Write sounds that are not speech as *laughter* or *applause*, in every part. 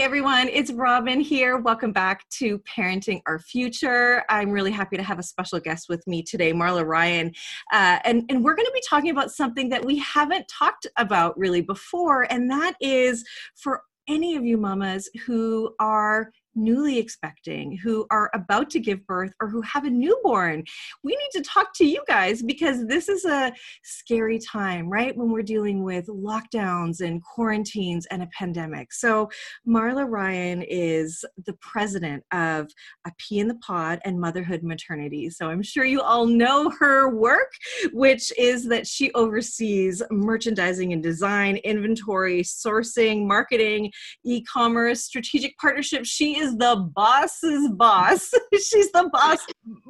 Hey everyone, it's Robin here. Welcome back to Parenting Our Future. I'm really happy to have a special guest with me today, Marla Ryan. Uh, and, and we're going to be talking about something that we haven't talked about really before, and that is for any of you mamas who are newly expecting, who are about to give birth, or who have a newborn. We need to talk to you guys because this is a scary time, right? When we're dealing with lockdowns and quarantines and a pandemic. So, Marla Ryan is the president of A Pea in the Pod and Motherhood Maternity. So, I'm sure you all know her work, which is that she oversees merchandising and design, inventory, sourcing, marketing, e commerce, strategic partnerships. She is the boss's boss. *laughs* She's the boss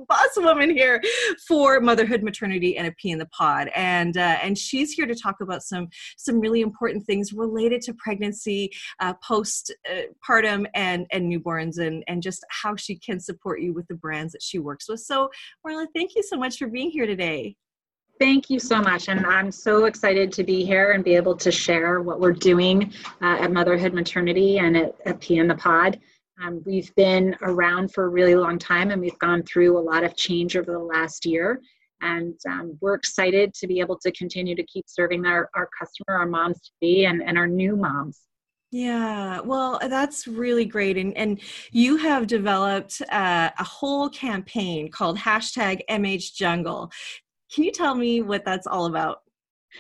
boss woman here for motherhood, maternity, and a pea in the pod. And uh, and she's here to talk about some some really important things related to pregnancy, uh, postpartum, and and newborns, and and just how she can support you with the brands that she works with. So, Marla, thank you so much for being here today. Thank you so much. And I'm so excited to be here and be able to share what we're doing uh, at Motherhood Maternity and at, at Pea in the Pod. Um, we've been around for a really long time and we've gone through a lot of change over the last year. And um, we're excited to be able to continue to keep serving our, our customer, our moms to be, and, and our new moms. Yeah, well, that's really great. And, and you have developed uh, a whole campaign called hashtag MH Juggle. Can you tell me what that's all about?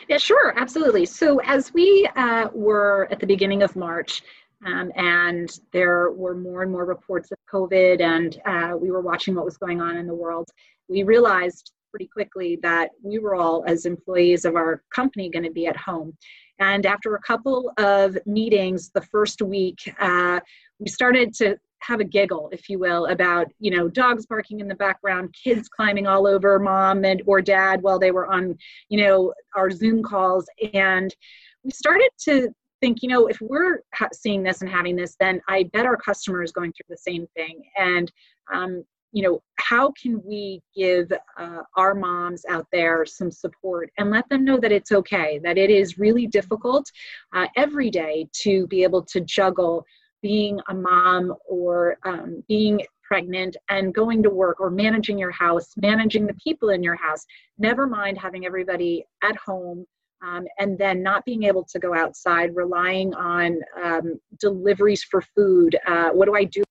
Yeah, sure, absolutely. So, as we uh, were at the beginning of March, um, and there were more and more reports of COVID, and uh, we were watching what was going on in the world. We realized pretty quickly that we were all, as employees of our company, going to be at home. And after a couple of meetings, the first week, uh, we started to have a giggle, if you will, about you know dogs barking in the background, kids climbing all over mom and or dad while they were on you know our Zoom calls, and we started to think, you know, if we're ha- seeing this and having this, then I bet our customer is going through the same thing. And, um, you know, how can we give uh, our moms out there some support and let them know that it's okay, that it is really difficult uh, every day to be able to juggle being a mom or um, being pregnant and going to work or managing your house, managing the people in your house, never mind having everybody at home um, and then not being able to go outside, relying on um, deliveries for food. Uh, what do I do?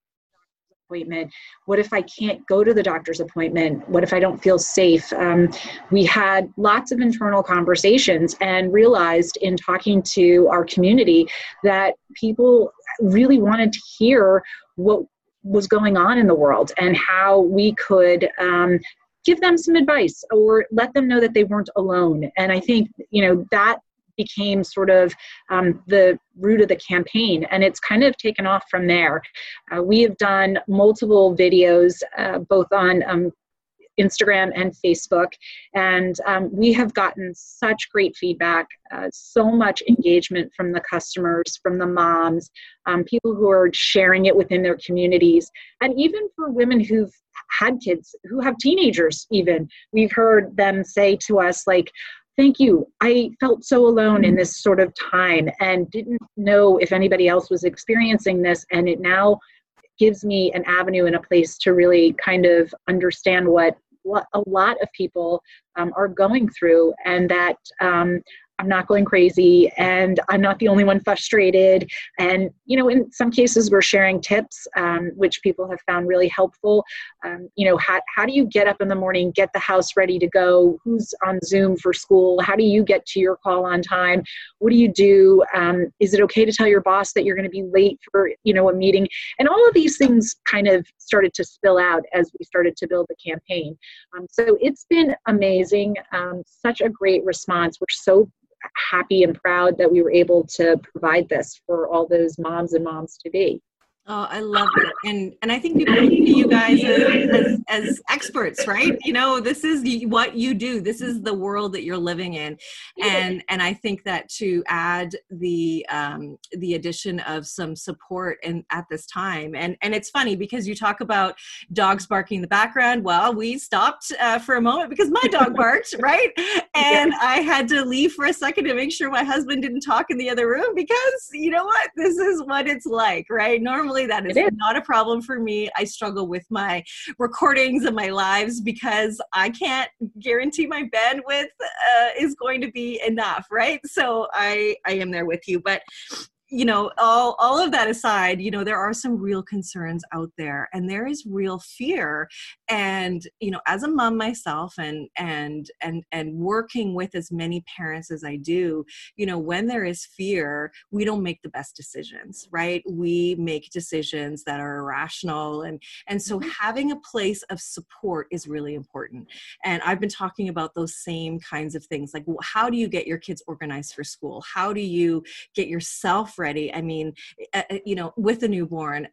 Appointment. What if I can't go to the doctor's appointment? What if I don't feel safe? Um, we had lots of internal conversations and realized in talking to our community that people really wanted to hear what was going on in the world and how we could um, give them some advice or let them know that they weren't alone. And I think, you know, that became sort of um, the root of the campaign and it's kind of taken off from there uh, we have done multiple videos uh, both on um, Instagram and Facebook. And um, we have gotten such great feedback, uh, so much engagement from the customers, from the moms, um, people who are sharing it within their communities, and even for women who've had kids, who have teenagers, even. We've heard them say to us, like, thank you. I felt so alone in this sort of time and didn't know if anybody else was experiencing this. And it now gives me an avenue and a place to really kind of understand what what a lot of people um, are going through, and that um, I'm not going crazy and I'm not the only one frustrated. And, you know, in some cases, we're sharing tips, um, which people have found really helpful. Um, you know, how, how do you get up in the morning, get the house ready to go? Who's on Zoom for school? How do you get to your call on time? What do you do? Um, is it okay to tell your boss that you're going to be late for, you know, a meeting? And all of these things kind of started to spill out as we started to build the campaign. Um, so it's been amazing, um, such a great response. We're so happy and proud that we were able to provide this for all those moms and moms to be. Oh, I love it, and and I think people see you guys as, as, as, experts, right? You know, this is what you do. This is the world that you're living in, and and I think that to add the um, the addition of some support and at this time, and and it's funny because you talk about dogs barking in the background. Well, we stopped uh, for a moment because my dog barked, *laughs* right? And. I had to leave for a second to make sure my husband didn't talk in the other room because you know what, this is what it's like, right? Normally that is, is, not a problem for me. I struggle with my recordings and my lives because I can't guarantee my bandwidth uh, is going to be enough, right? So I I am there with you, but you know all all of that aside you know there are some real concerns out there and there is real fear. And you know as a mom myself and and and and working with as many parents as i do you know when there is fear we don't make the best decisions right? We make decisions that are irrational and and so mm-hmm. having a place of support is really important. And i've been talking about those same kinds of things like how do you get your kids organized for school? How do you get yourself ready i mean uh, you know with a newborn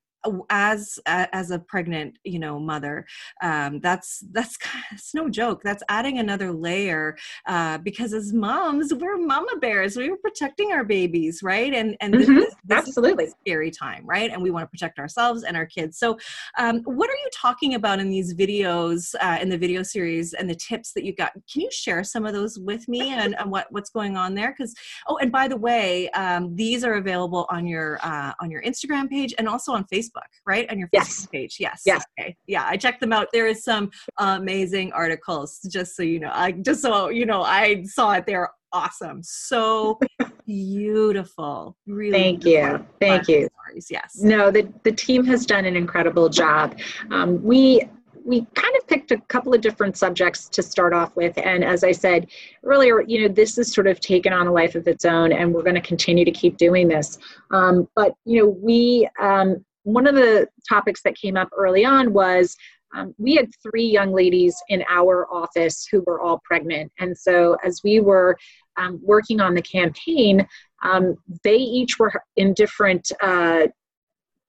as as a pregnant you know mother um, that's that's *laughs* it's no joke. That's adding another layer uh, because as moms we're mama bears. We were protecting our babies right? And and mm-hmm. this, this absolutely. scary time right? And we want to protect ourselves and our kids. So um, what are you talking about in these videos uh, in the video series and the tips that you got? Can you share some of those with me and, and what what's going on there? Because oh and by the way um, these are available on your uh, on your instagram page and also on facebook Facebook, right? On your Facebook yes. page. Yes. Yes. Okay. Yeah, I checked them out. There is some amazing articles, just so you know. I just so you know, I saw it. They're awesome. So *laughs* beautiful. Really. Thank you. Thank you. Stories. Yes. No, the the team has done an incredible job. Um, we we kind of picked a couple of different subjects to start off with. And as I said earlier, you know, this has sort of taken on a life of its own, and we're going to continue to keep doing this. Um, but, you know, we um, one of the topics that came up early on was um, we had three young ladies in our office who were all pregnant. And so as we were um, working on the campaign, um, they each were in different uh,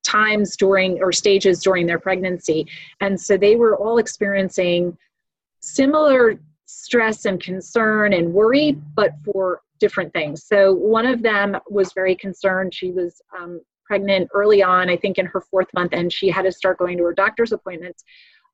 times during or stages during their pregnancy. And so they were all experiencing similar stress and concern and worry, but for different things. So one of them was very concerned. She was um, pregnant early on, I think in her fourth month, and she had to start going to her doctor's appointments.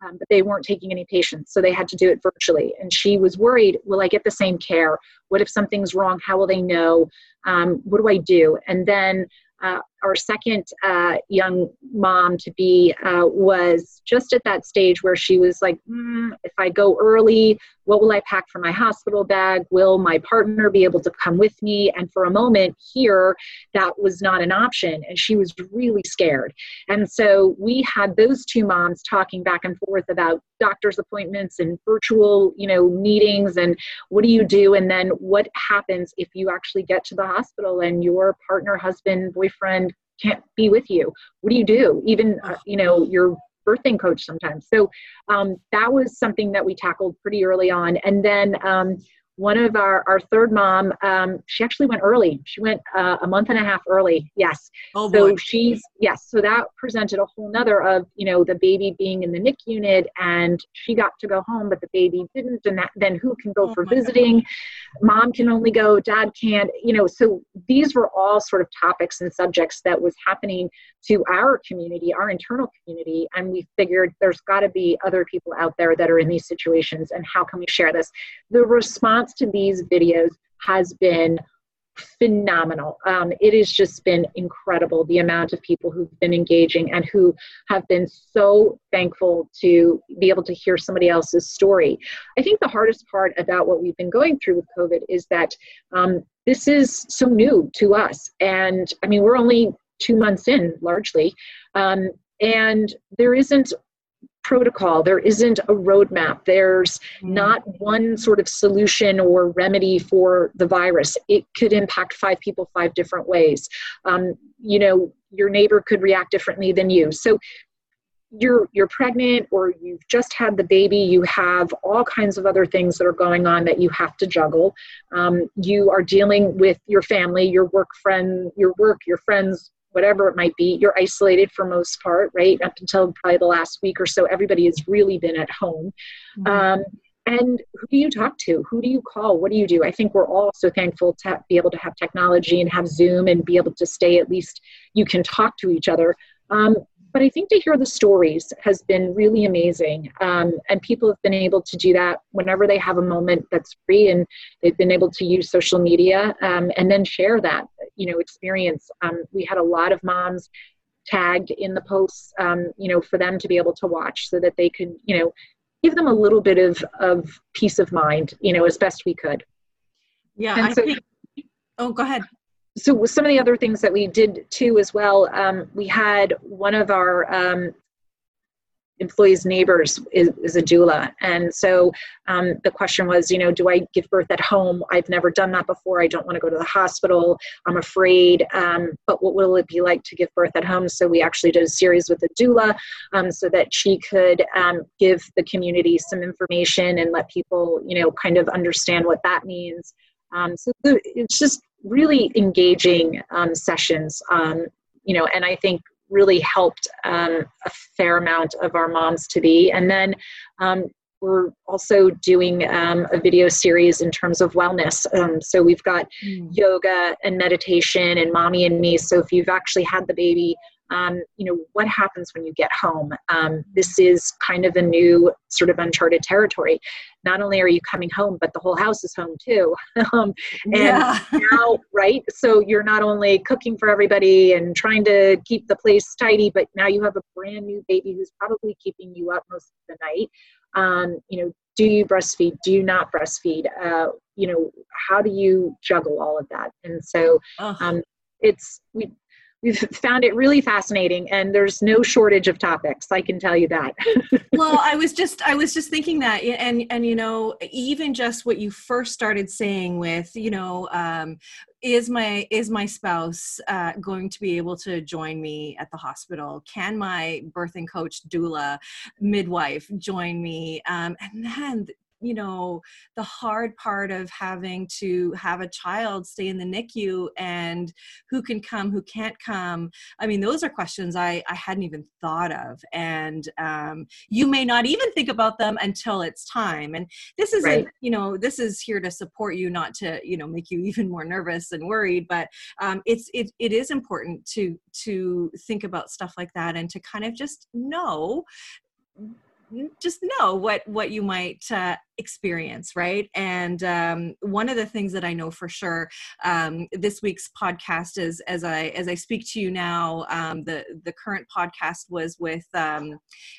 Um, but they weren't taking any patients, so they had to do it virtually. And she was worried will I get the same care? What if something's wrong? How will they know? Um, what do I do? And then uh, our second uh, young mom to be uh, was just at that stage where she was like, mm, if I go early, what will I pack for my hospital bag? Will my partner be able to come with me? And for a moment here, that was not an option. And she was really scared. And so we had those two moms talking back and forth about doctor's appointments and virtual, you know, meetings and what do you do? And then what happens if you actually get to the hospital and your partner, husband, boyfriend, can't be with you what do you do even uh, you know your birthing coach sometimes. So um, that was something that we tackled pretty early on. And then um, one of our, our third mom, um, she actually went early. She went uh, a month and a half early. Yes. Oh, so boy. she's, yes. So that presented a whole nother of, you know, the baby being in the NIC unit and she got to go home, but the baby didn't. And that, then who can go oh, for visiting? God. Mom can only go, dad can't, you know, so these were all sort of topics and subjects that was happening to our community, our internal community. And we figured there's got to be other people out there that are in these situations and how can we share this? The response response to these videos has been phenomenal. Um, it has just been incredible the amount of people who've been engaging and who have been so thankful to be able to hear somebody else's story. I think the hardest part about what we've been going through with COVID is that um, this is so new to us. And I mean, we're only two months in largely. Um, and there isn't protocol. There isn't a roadmap. There's mm. not one sort of solution or remedy for the virus. It could impact five people five different ways. Um, you know, your neighbor could react differently than you. So you're you're pregnant or you've just had the baby you have all kinds of other things that are going on that you have to juggle um, you are dealing with your family your work friend your work your friends whatever it might be. You're isolated for most part, right? Up until probably the last week or so, everybody has really been at home. Mm-hmm. Um, and who do you talk to? Who do you call? What do you do? I think we're all so thankful to be able to have technology and have Zoom and be able to stay at least you can talk to each other. Um, but I think to hear the stories has been really amazing. Um, and people have been able to do that whenever they have a moment that's free and they've been able to use social media um, and then share that, you know, experience. Um, we had a lot of moms tagged in the posts, um, you know, for them to be able to watch so that they could, you know, give them a little bit of, of peace of mind, you know, as best we could. Yeah, I think, oh, go ahead so some of the other things that we did too as well um, we had one of our um, employees neighbors is, is, a doula. And so um, the question was you know do i give birth at home? I've never done that before. I don't want to go to the hospital. I'm afraid um, but what will it be like to give birth at home? So we actually did a series with a doula um, so that she could um, give the community some information and let people you know kind of understand what that means um, so it's just really engaging um, sessions, um, you know, and I think really helped um, a fair amount of our moms to be. And then um, we're also doing um, a video series in terms of wellness. Um, so we've got mm. yoga and meditation and mommy and me. So if you've actually had the baby, um, you know what happens when you get home? Um, this is kind of a new sort of uncharted territory. Not only are you coming home but the whole house is home too. *laughs* Um, and yeah. *laughs* now right? So you're not only cooking for everybody and trying to keep the place tidy but now you have a brand new baby who's probably keeping you up most of the night. Um, you know do you breastfeed? Do you not breastfeed? Uh, you know how do you juggle all of that? And so um, it's we we've found it really fascinating and there's no shortage of topics i can tell you that. *laughs* Well i was just i was just thinking that and and you know even just what you first started saying with you know um, is my is my spouse uh, going to be able to join me at the hospital? Can my birthing coach doula midwife join me? Um, and then you know the hard part of having to have a child stay in the nicu and who can come who can't come. I mean those are questions i i hadn't even thought of. And um, you may not even think about them until it's time. And this isn't right. you know this is here to support you not to you know make you *laughs* even more nervous and worried. But um, it's it, it is important to to think about stuff like that and to kind of just know just know what what you might uh, experience right? And um, one of the things that i know for sure um, this week's podcast is as i as i speak to you now um, the the current podcast was with um,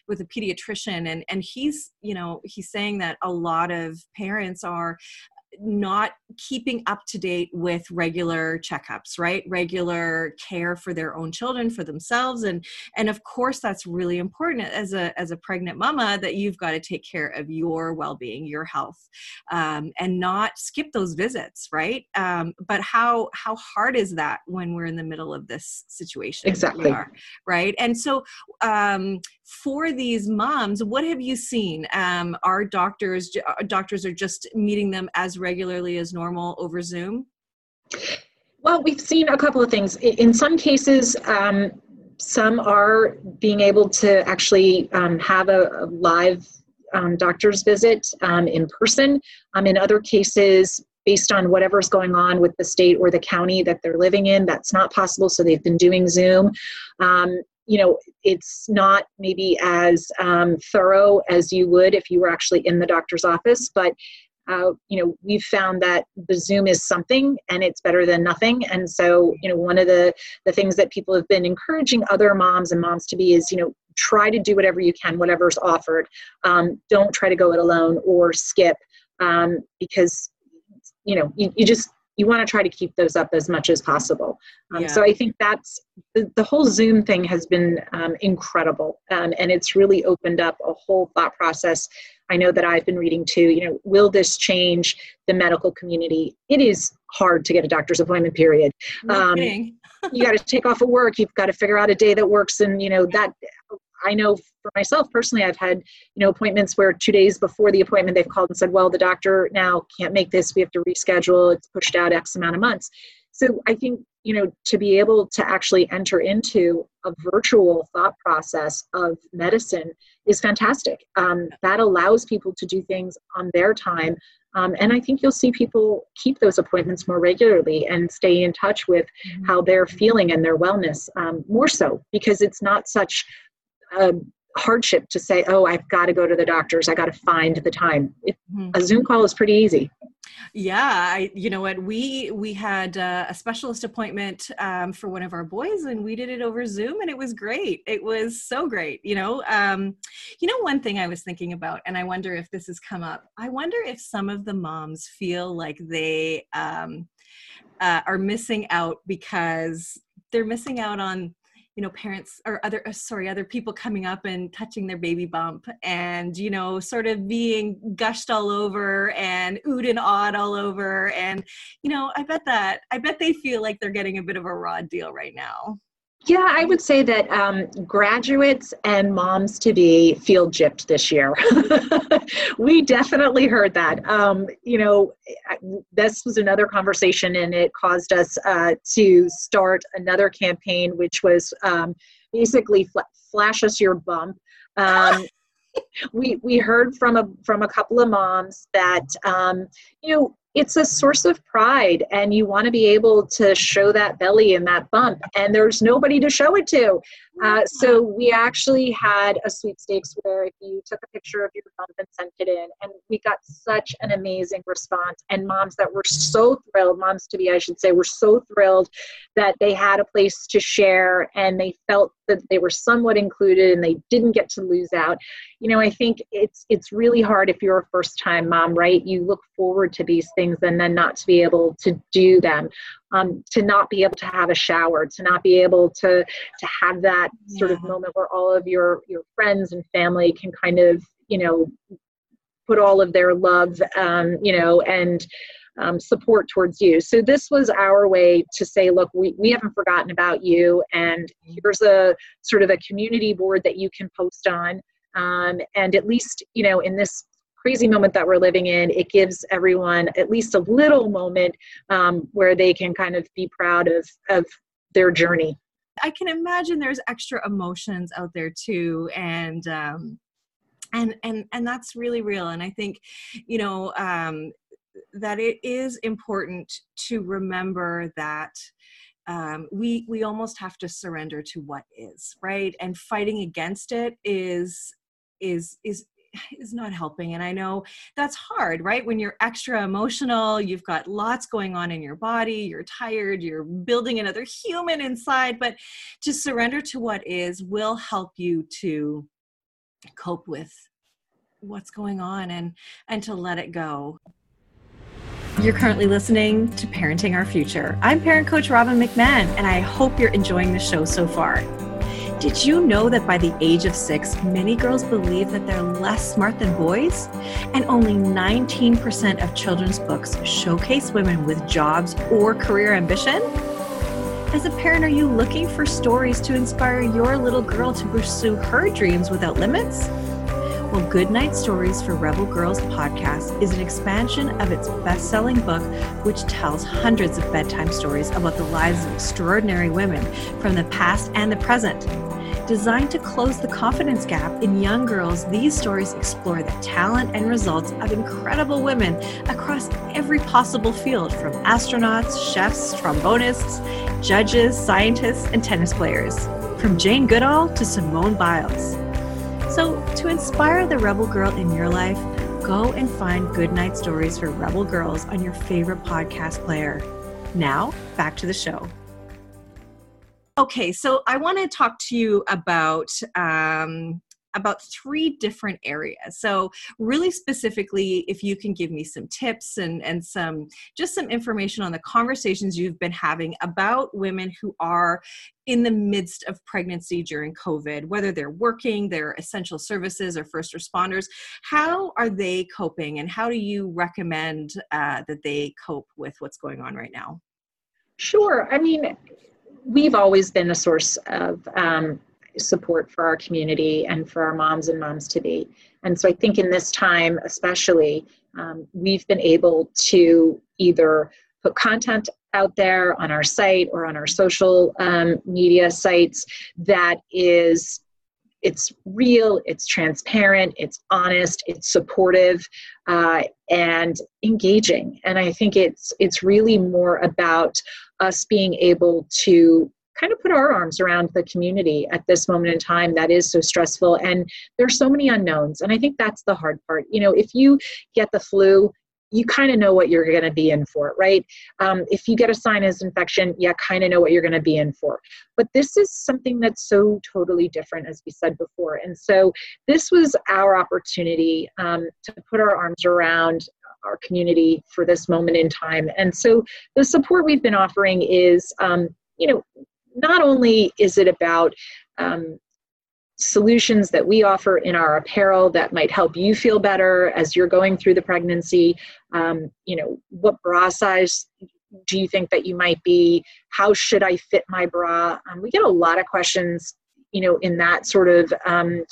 with a pediatrician and and he's you know he's saying that a lot of parents are not keeping up to date with regular checkups right? Regular care for their own children for themselves. And and of course that's really important as a as a pregnant mama that you've got to take care of your well-being your health um, and not skip those visits right? Um, but how how hard is that when we're in the middle of this situation exactly. are, right? And so um, for these moms what have you seen? Um, our doctors uh, doctors are just meeting them as regularly as normal over zoom? Well we've seen a couple of things. In some cases um, some are being able to actually um, have a, a live um, doctor's visit um, in person. Um, in other cases based on whatever's going on with the state or the county that they're living in that's not possible so they've been doing zoom. Um, you know it's not maybe as thorough as you would if you were actually in the doctor's office but uh, you know we've found that the zoom is something and it's better than nothing. And so you know one of the the things that people have been encouraging other moms and moms to be is you know try to do whatever you can whatever's offered. Um, don't try to go it alone or skip um, because you know you, you just you want to try to keep those up as much as possible. Um, yeah. So I think that's the, the, whole Zoom thing has been um, incredible, um, and it's really opened up a whole thought process. I know that I've been reading too. You know, will this change the medical community? It is hard to get a doctor's appointment. Period. Um, *laughs* you got to take off of work. You've got to figure out a day that works, and you know that I know for myself personally, I've had, you know, appointments where two days before the appointment, they've called and said, well, the doctor now can't make this. We have to reschedule. It's pushed out X amount of months. So I think, you know, to be able to actually enter into a virtual thought process of medicine is fantastic. Um, that allows people to do things on their time. Um, and I think you'll see people keep those appointments more regularly and stay in touch with mm-hmm. how they're feeling and their wellness um, more so because it's not such a hardship to say, oh, I've got to go to the doctors, I got to find the time. It, mm-hmm. A Zoom call is pretty easy. Yeah, I, you know what? We we had uh, a specialist appointment um, for one of our boys, and we did it over Zoom, and it was great. It was so great. You know, um, you know, one thing I was thinking about, and I wonder if this has come up. I wonder if some of the moms feel like they um, uh, are missing out because they're missing out on you know parents or other uh, sorry other people coming up and touching their baby bump and you know sort of being gushed all over and oohed and awed all over and you know i bet that i bet they feel like they're getting a bit of a raw deal right now yeah, I would say that um, graduates and moms to be feel gypped this year. *laughs* we definitely heard that. Um, you know, this was another conversation, and it caused us uh, to start another campaign, which was um, basically fl- flash us your bump. Um, *laughs* we we heard from a from a couple of moms that um, you know it's a source of pride and you want to be able to show that belly and that bump and there's nobody to show it to. Uh, so we actually had a sweepstakes where if you took a picture of your bump and sent it in and we got such an amazing response and moms that were so thrilled moms to be i should say were so thrilled that they had a place to share and they felt that they were somewhat included and they didn't get to lose out. You know i think it's it's really hard if you're a first time mom right? You look forward to these things and then not to be able to do them um, to not be able to have a shower to not be able to to have that yeah. sort of moment where all of your your friends and family can kind of you know put all of their love um, you know and um, support towards you. So this was our way to say, look, we, we haven't forgotten about you, and here's a sort of a community board that you can post on. Um, and at least, you know, in this crazy moment that we're living in, it gives everyone at least a little moment um, where they can kind of be proud of of their journey. I can imagine there's extra emotions out there too, and um, and and and that's really real. And I think, you know, um, that it is important to remember that um, we we almost have to surrender to what is right and fighting against it is is is *sighs* is not helping and i know that's hard right when you're extra emotional you've got lots going on in your body you're tired you're building another human inside but to surrender to what is will help you to cope with what's going on and and to let it go you're currently listening to Parenting Our Future. I'm parent coach Robin McMahon, and I hope you're enjoying the show so far. Did you know that by the age of six, many girls believe that they're less smart than boys? And only 19% of children's books showcase women with jobs or career ambition? As a parent, are you looking for stories to inspire your little girl to pursue her dreams without limits? Goodnight Stories for Rebel Girls podcast is an expansion of its best selling book, which tells hundreds of bedtime stories about the lives of extraordinary women from the past and the present. Designed to close the confidence gap in young girls, these stories explore the talent and results of incredible women across every possible field from astronauts, chefs, trombonists, judges, scientists, and tennis players. From Jane Goodall to Simone Biles. So, to inspire the rebel girl in your life, go and find Goodnight Stories for Rebel Girls on your favorite podcast player. Now, back to the show. Okay, so I want to talk to you about um, about three different areas. So, really specifically, if you can give me some tips and, and some just some information on the conversations you've been having about women who are in the midst of pregnancy during COVID, whether they're working, they're essential services, or first responders, how are they coping and how do you recommend uh, that they cope with what's going on right now? Sure. I mean, we've always been a source of um, support for our community and for our moms and moms to be. And so I think in this time, especially, um, we've been able to either put content out there on our site or on our social um, media sites that is it's real it's transparent it's honest it's supportive uh, and engaging and i think it's it's really more about us being able to kind of put our arms around the community at this moment in time that is so stressful and there's so many unknowns and i think that's the hard part you know if you get the flu you kind of know what you're going to be in for, right? Um, if you get a sinus infection, you kind of know what you're going to be in for. But this is something that's so totally different, as we said before. And so this was our opportunity um, to put our arms around our community for this moment in time. And so the support we've been offering is, um, you know, not only is it about um, solutions that we offer in our apparel that might help you feel better as you're going through the pregnancy um, you know what bra size do you think that you might be? How should i fit my bra? Um, we get a lot of questions you know in that sort of um,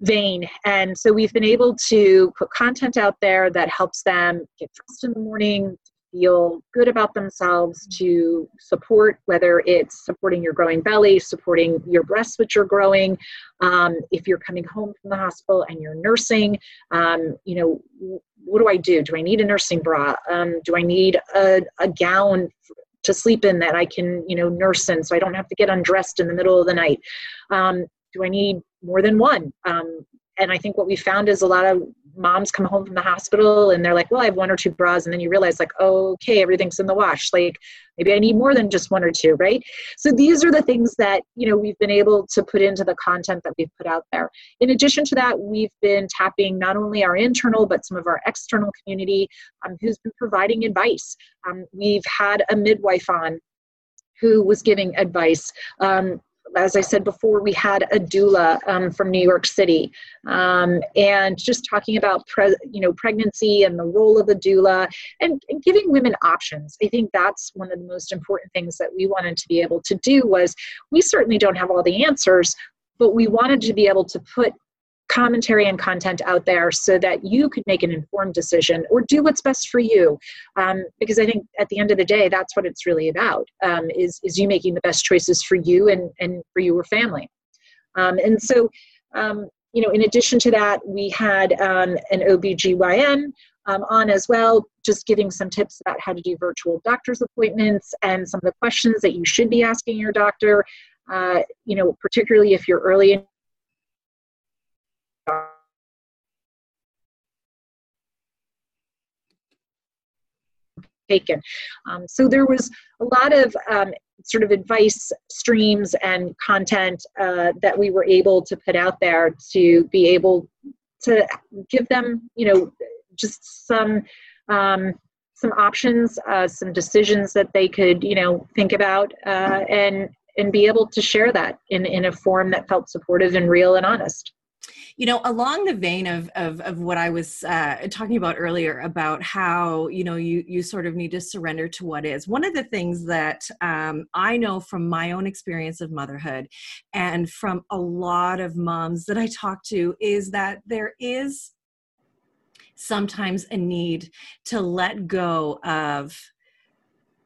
vein. And so we've been able to put content out there that helps them get dressed in the morning feel good about themselves, to support whether it's supporting your growing belly, supporting your breasts which are growing. Um, if you're coming home from the hospital and you're nursing, um, you know, what do I do? Do I need a nursing bra? Um, do I need a, a gown to sleep in that I can, you know, nurse in so I don't have to get undressed in the middle of the night? Um, do I need more than one? Um, and I think what we found is a lot of moms come home from the hospital and they're like, well, I have one or two bras. And then you realize, like, okay, everything's in the wash. Like, maybe I need more than just one or two, right? So these are the things that, you know, we've been able to put into the content that we've put out there. In addition to that, we've been tapping not only our internal, but some of our external community um, who's been providing advice. Um, we've had a midwife on who was giving advice. Um, as I said before, we had a doula um, from New York City, um, and just talking about pre- you know pregnancy and the role of the doula, and, and, giving women options. I think that's one of the most important things that we wanted to be able to do. Was we certainly don't have all the answers, but we wanted to be able to put commentary and content out there so that you could make an informed decision or do what's best for you. Um, because i think at the end of the day that's what it's really about um, is, is you making the best choices for you and, and for your family. Um, and so um, you know in addition to that we had um, an obgyn um, on as well just giving some tips about how to do virtual doctor's appointments and some of the questions that you should be asking your doctor uh, you know particularly if you're early in taken. Um, so there was a lot of um, sort of advice streams and content uh, that we were able to put out there to be able to give them, you know, just some um, some options, uh, some decisions that they could, you know, think about uh, and and be able to share that in in a form that felt supportive and real and honest you know along the vein of of, of what i was uh, talking about earlier about how you know you you sort of need to surrender to what is one of the things that um, i know from my own experience of motherhood and from a lot of moms that i talk to is that there is sometimes a need to let go of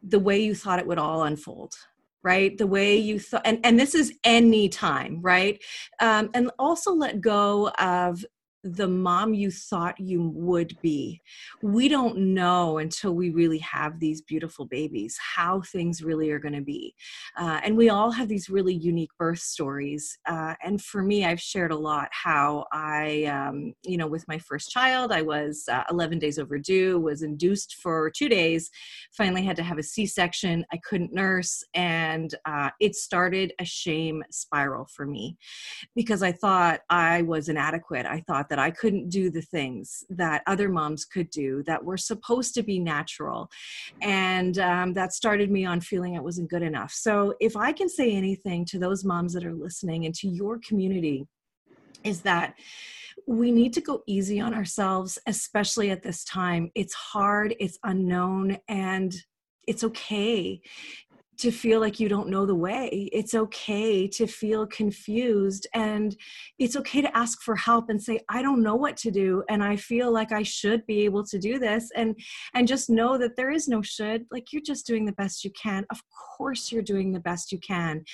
the way you thought it would all unfold right? The way you thought and, and this is any time right? Um, and also let go of the mom you thought you would be. We don't know until we really have these beautiful babies how things really are going to be. Uh, and we all have these really unique birth stories. Uh, and for me, I've shared a lot how I, um, you know, with my first child, I was uh, 11 days overdue, was induced for two days, finally had to have a C section. I couldn't nurse, and uh, it started a shame spiral for me because I thought I was inadequate. I thought that I couldn't do the things that other moms could do that were supposed to be natural. And um, that started me on feeling it wasn't good enough. So, if I can say anything to those moms that are listening and to your community, is that we need to go easy on ourselves, especially at this time. It's hard, it's unknown, and it's okay to feel like you don't know the way. It's okay to feel confused and it's okay to ask for help and say I don't know what to do and I feel like I should be able to do this and and just know that there is no should like you're just doing the best you can. Of course you're doing the best you can.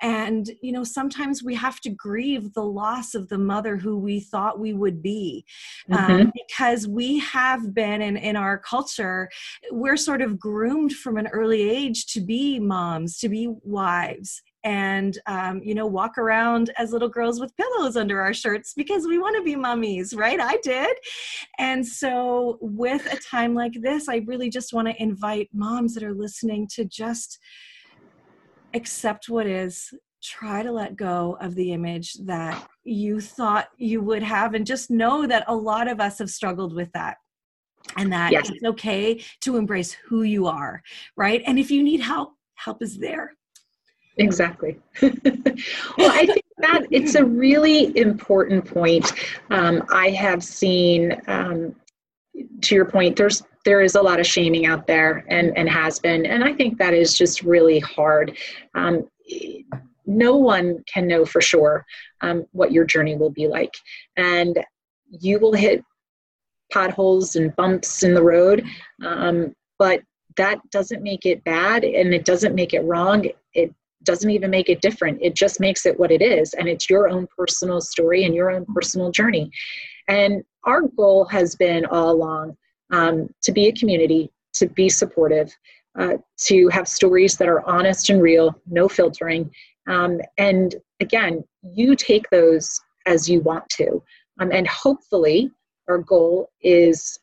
And you know sometimes we have to grieve the loss of the mother who we thought we would be um, mm-hmm. um, because we have been in in our culture we're sort of groomed from an early age to be moms, to be wives, and um, you know walk around as little girls with pillows under our shirts because we want to be mummies right? I did. And so with a time like this i really just want to invite moms that are listening to just accept what is try to let go of the image that you thought you would have and just know that a lot of us have struggled with that and that yes. it's okay to embrace who you are right? And if you need help help is there. Exactly. *laughs* Well i think that it's a really important point. Um, i have seen um, to your point there's there is a lot of shaming out there and and has been and i think that is just really hard. Um, no one can know for sure um, what your journey will be like. And you will hit potholes and bumps in the road. Um, but that doesn't make it bad and it doesn't make it wrong. It doesn't even make it different. It just makes it what it is. And it's your own personal story and your own personal journey. And our goal has been all along um, to be a community, to be supportive, uh, to have stories that are honest and real, no filtering. Um, and again, you take those as you want to. Um, and hopefully, our goal is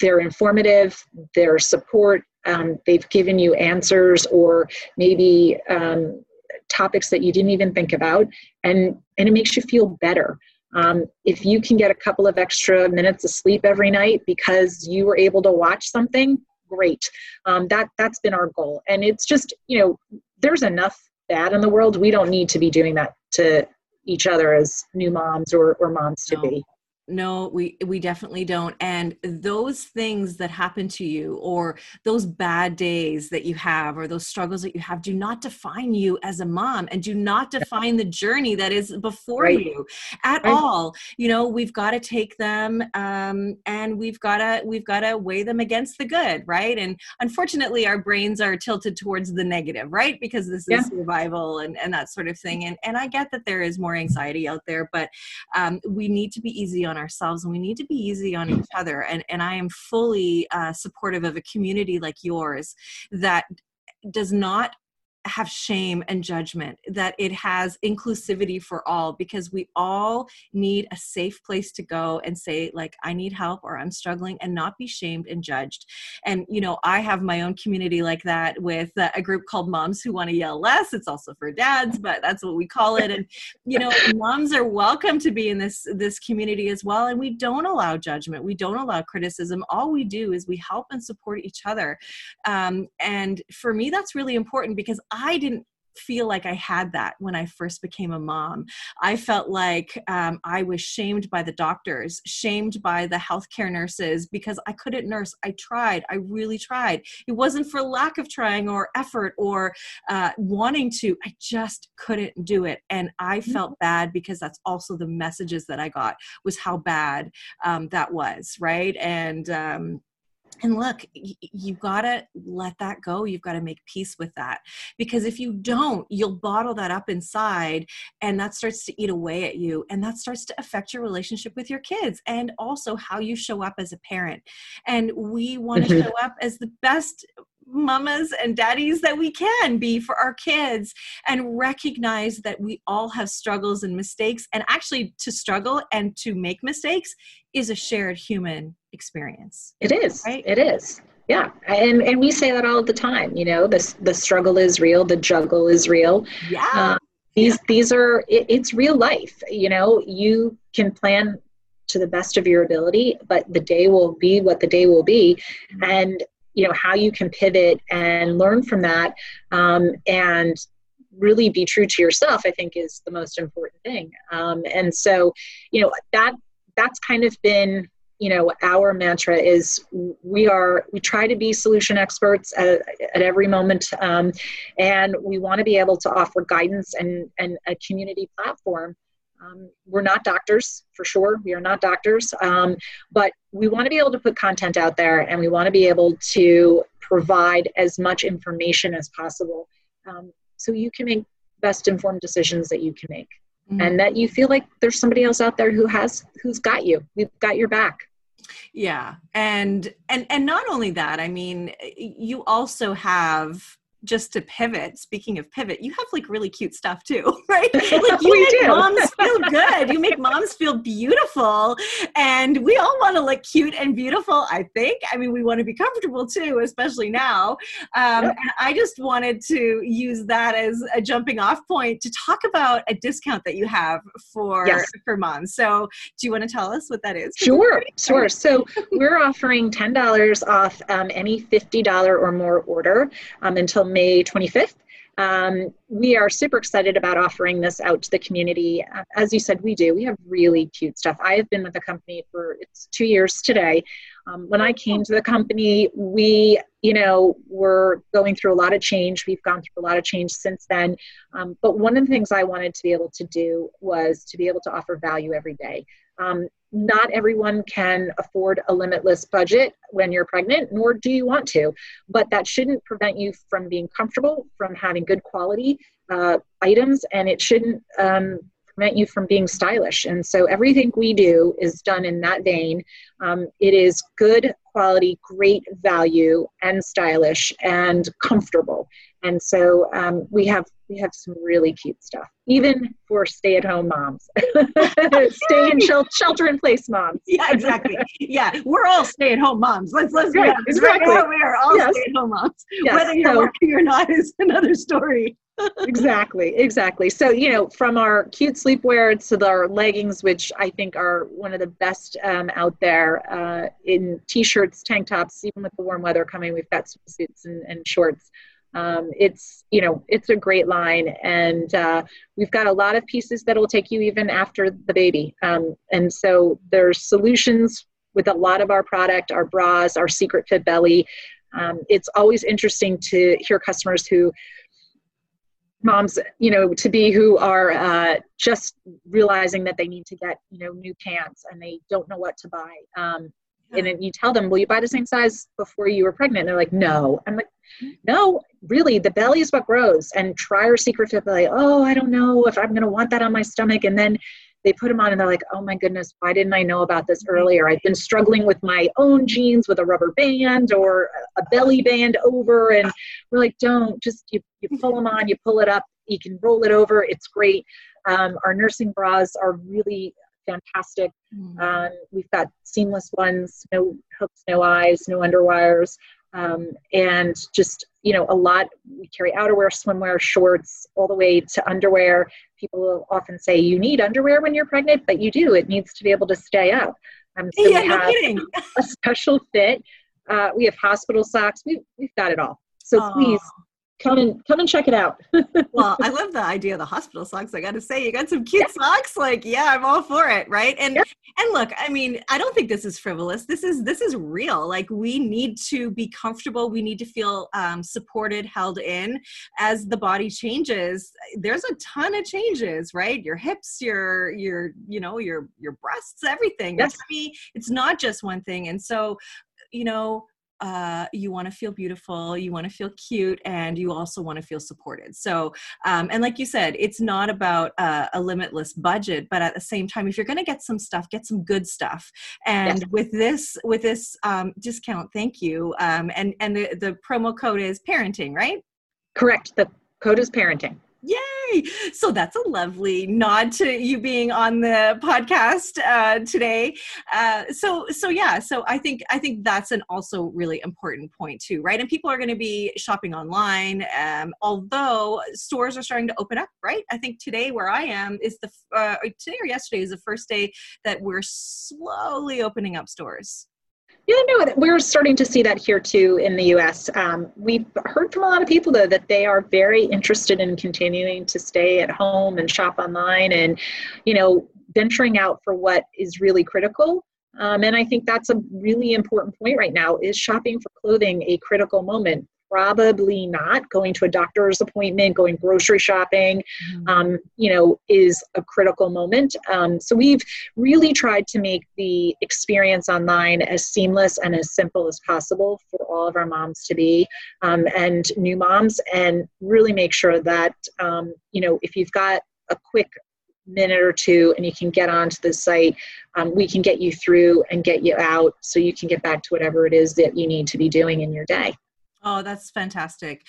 they're informative, they're support, um, they've given you answers or maybe um, topics that you didn't even think about, and, and it makes you feel better. Um, if you can get a couple of extra minutes of sleep every night because you were able to watch something, great. Um, that that's been our goal, and it's just you know there's enough bad in the world. We don't need to be doing that to each other as new moms or, or moms to be no we we definitely don't and those things that happen to you or those bad days that you have or those struggles that you have do not define you as a mom and do not define the journey that is before right. you at right. all you know we've got to take them um, and we've got to we've got to weigh them against the good right and unfortunately our brains are tilted towards the negative right because this yeah. is survival and and that sort of thing and and i get that there is more anxiety out there but um, we need to be easy on ourselves and we need to be easy on each other. And and i am fully uh, supportive of a community like yours that does not have shame and judgment, that it has inclusivity for all because we all need a safe place to go and say, like, I need help or I'm struggling and not be shamed and judged. And, you know, I have my own community like that with a group called Moms Who Want to Yell Less. It's also for dads, but that's what we call it. And, you know, moms are welcome to be in this this community as well. And we don't allow judgment. We don't allow criticism. All we do is we help and support each other. Um, and for me, that's really important because I didn't feel like I had that when I first became a mom. I felt like um, I was shamed by the doctors, shamed by the healthcare nurses because I couldn't nurse. I tried, I really tried. It wasn't for lack of trying or effort or uh, wanting to, I just couldn't do it. And I mm-hmm. felt bad because that's also the messages that I got was how bad um, that was, right? And, um, and look you've got to let that go. You've got to make peace with that. Because if you don't you'll bottle that up inside and that starts to eat away at you and that starts to affect your relationship with your kids and also how you show up as a parent. And we want to mm-hmm. show up as the best mamas and daddies that we can be for our kids and recognize that we all have struggles and mistakes. And actually to struggle and to make mistakes is a shared human experience. It is. Right? It is. Yeah. And and we say that all the time you know the the struggle is real the juggle is real. Yeah. Uh, these yeah. these are it, it's real life you know. You can plan to the best of your ability but the day will be what the day will be. Mm-hmm. and you know how you can pivot and learn from that um, and really be true to yourself i think is the most important thing. Um, and so you know that that's kind of been you know our mantra is we are we try to be solution experts at, at every moment um, and we want to be able to offer guidance and and a community platform um, we're not doctors for sure we are not doctors um, but we want to be able to put content out there and we want to be able to provide as much information as possible um, so you can make best informed decisions that you can make mm-hmm. and that you feel like there's somebody else out there who has who's got you we've got your back yeah and and and not only that i mean you also have just to pivot, speaking of pivot, you have like really cute stuff too, *laughs* right? *laughs* Like you make do. moms feel good. You make moms feel beautiful. And we all want to look cute and beautiful, I think. I mean, we want to be comfortable too, especially now. Um, yep. And I just wanted to use that as a jumping off point to talk about a discount that you have for, yes. for moms. So do you want to tell us what that is? Sure, sure. So we're offering $10 off um, any $50 or more order um, until May 25th. Um, we are super excited about offering this out to the community. Uh, as you said, we do. We have really cute stuff. I have been with the company for it's two years today. Um, when I came to the company, we, you know, were going through a lot of change. We've gone through a lot of change since then. Um, but one of the things I wanted to be able to do was to be able to offer value every day. Um, not everyone can afford a limitless budget when you're pregnant, nor do you want to. But that shouldn't prevent you from being comfortable, from having good quality uh, items, and it shouldn't um, prevent you from being stylish. And so everything we do is done in that vein. Um, it is good quality, great value, and stylish and comfortable. And so um, we have we have some really cute stuff, even for stay-at-home moms, *laughs* stay in shelter in place moms. yeah, exactly. Yeah, we're all stay-at-home moms. Let's let's right, exactly. Right we are all yes. stay-at-home moms. Yes. Whether you're so, working or not is another story. *laughs* exactly, exactly. So you know, from our cute sleepwear to our leggings, which I think are one of the best um, out there, uh, in t-shirts, tank tops, even with the warm weather coming, we've got swimsuits and, and shorts um, it's you know it's a great line and uh, we've got a lot of pieces that will take you even after the baby. Um, and so there's solutions with a lot of our product our bras our secret fit belly. Um, it's always interesting to hear customers who moms you know to be who are uh, just realizing that they need to get you know new pants and they don't know what to buy. Um, and then you tell them will you buy the same size before you were pregnant? And they're like no. I'm like no really the belly is what grows. And try our secret fit belly oh i don't know if i'm going to want that on my stomach. And then they put them on and they're like oh my goodness why didn't i know about this earlier? I've been struggling with my own jeans with a rubber band or a belly band over. And we're like don't just you, you pull them on you pull it up you can roll it over it's great. Um, our nursing bras are really fantastic. Mm-hmm. Um, we've got seamless ones, no hooks, no eyes, no underwires, um, and just you know a lot. We carry outerwear, swimwear, shorts, all the way to underwear. People often say you need underwear when you're pregnant, but you do. It needs to be able to stay up. Um, so yeah, we have no *laughs* a special fit. Uh, we have hospital socks. We've we've got it all. So Aww. please come and come and check it out. *laughs* well, I love the idea of the hospital socks. I got to say, you got some cute yeah. socks. Like, yeah, I'm all for it, right? And yeah. and look, I mean, I don't think this is frivolous. This is this is real. Like, we need to be comfortable. We need to feel um, supported, held in as the body changes. There's a ton of changes, right? Your hips, your your you know your your breasts, everything. Yes. Tummy, it's not just one thing. And so, you know uh, you want to feel beautiful, you want to feel cute, and you also want to feel supported. So, um, and like you said, it's not about uh, a limitless budget, but at the same time, if you're going to get some stuff, get some good stuff. And yes. with this, with this um, discount, thank you. Um, and and the the promo code is parenting, right? Correct. The code is parenting. Yay! So that's a lovely nod to you being on the podcast uh, today. Uh, so so yeah, so I think I think that's an also really important point too, right? And people are going to be shopping online, um, although stores are starting to open up, right? I think today where I am is the uh, today or yesterday is the first day that we're slowly opening up stores. Yeah, no, we're starting to see that here too in the US. Um, we've heard from a lot of people though that they are very interested in continuing to stay at home and shop online and, you know, venturing out for what is really critical Um, and I think that's a really important point right now. Is shopping for clothing a critical moment? Probably not. Going to a doctor's appointment, going grocery shopping, mm-hmm. um, you know, is a critical moment. Um, so we've really tried to make the experience online as seamless and as simple as possible for all of our moms to be, um, and new moms, and really make sure that um, you know if you've got a quick minute or two and you can get onto the site um, we can get you through and get you out so you can get back to whatever it is that you need to be doing in your day Oh, that's fantastic.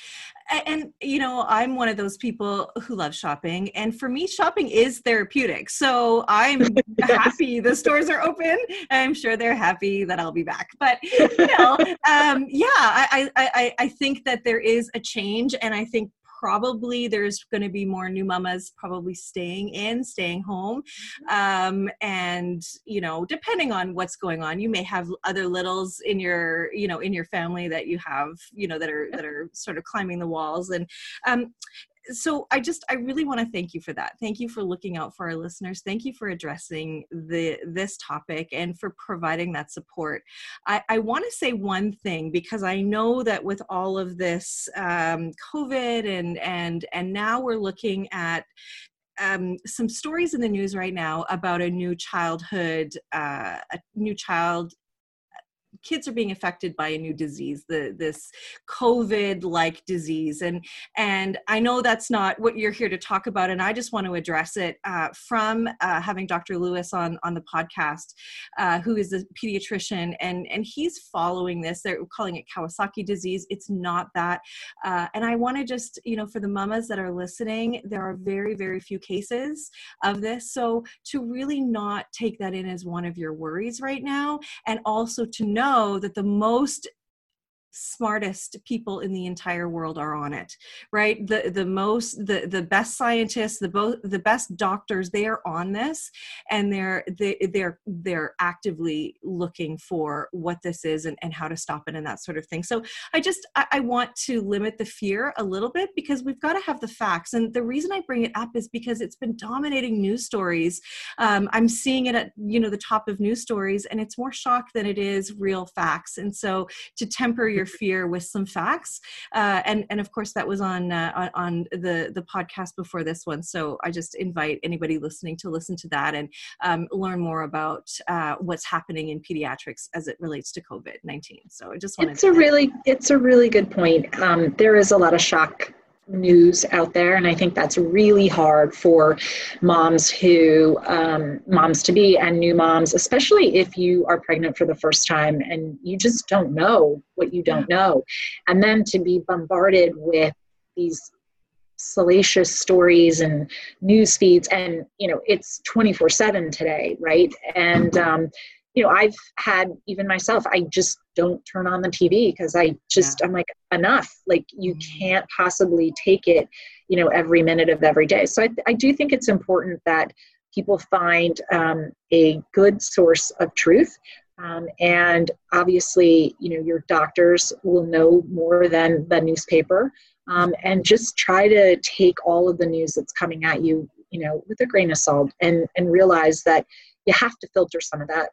And, and, you know, I'm one of those people who love shopping. And for me, shopping is therapeutic. So I'm *laughs* happy the stores are open. I'm sure they're happy that I'll be back. But, *laughs* you know, um, yeah, I, I, I think that there is a change. And I think probably there's going to be more new mamas probably staying in, staying home. Um, and, you know, depending on what's going on, you may have other littles in your, you know, in your family that you have, you know, that are, that are sort of climbing the walls. And, um, so i just i really want to thank you for that. Thank you for looking out for our listeners. Thank you for addressing the this topic and for providing that support. I, I want to say one thing because i know that with all of this um, covid and and and now we're looking at um, some stories in the news right now about a new childhood, uh, a new child kids are being affected by a new disease, the this COVID-like disease, and and I know that's not what you're here to talk about, and I just want to address it uh, from uh, having Dr. Lewis on on the podcast, uh, who is a pediatrician, and and he's following this. They're calling it Kawasaki disease. It's not that, uh, and I want to just you know for the mamas that are listening, there are very very few cases of this, so to really not take that in as one of your worries right now, and also to know know that the most smartest people in the entire world are on it right? The the most the the best scientists the both the best doctors they are on this and they're they, they're they're actively looking for what this is and, and how to stop it and that sort of thing. So i just I, I want to limit the fear a little bit because we've got to have the facts. And the reason i bring it up is because it's been dominating news stories. Um, i'm seeing it at you know the top of news stories and it's more shock than it is real facts. And so to temper your your fear with some facts. Uh, and and of course that was on uh, on the the podcast before this one. So I just invite anybody listening to listen to that and um, learn more about uh, what's happening in pediatrics as it relates to COVID nineteen. So I just wanted. It's a really it's a really good point. Um, there is a lot of shock news out there and i think that's really hard for moms who um, moms to be and new moms especially if you are pregnant for the first time and you just don't know what you don't know. And then to be bombarded with these salacious stories and news feeds and you know it's 24 7 today right? And um, you know i've had even myself i just don't turn on the tv because i just yeah. i'm like enough like you mm-hmm. can't possibly take it you know every minute of every day so i, I do think it's important that people find um, a good source of truth um, and obviously you know your doctors will know more than the newspaper um, and just try to take all of the news that's coming at you you know with a grain of salt and and realize that you have to filter some of that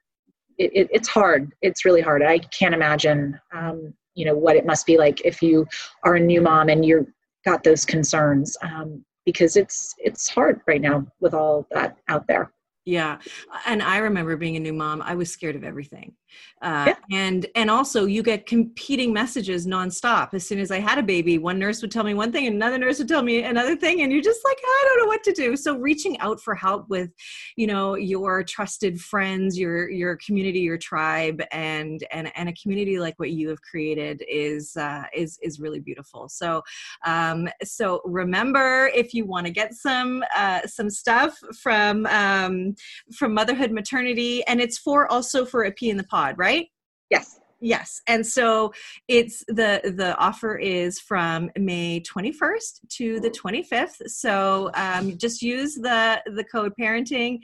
it, it, it's hard. It's really hard. I can't imagine, um, you know, what it must be like if you are a new mom and you're got those concerns um, because it's it's hard right now with all that out there. Yeah, and I remember being a new mom. I was scared of everything uh, yeah. and and also you get competing messages nonstop. As soon as i had a baby one nurse would tell me one thing another nurse would tell me another thing and you're just like i don't know what to do. So reaching out for help with you know your trusted friends your your community your tribe and and and a community like what you have created is uh, is is really beautiful. So um so remember if you want to get some uh, some stuff from um from motherhood maternity and it's for also for a Pea in the pod pod, right? Yes. Yes. And so it's the the offer is from May 21st to the 25th. So um, just use the the code parenting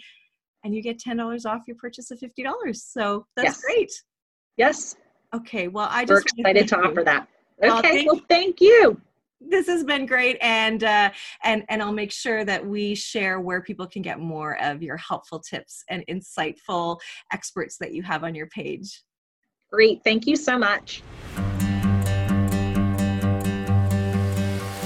and you get $10 off your purchase of $50. So that's yes. great. Yes. Okay. Well, I just We're excited to, to offer that. Okay. Well, thank, well, thank you. This has been great and uh, and and i'll make sure that we share where people can get more of your helpful tips and insightful experts that you have on your page. Great thank you so much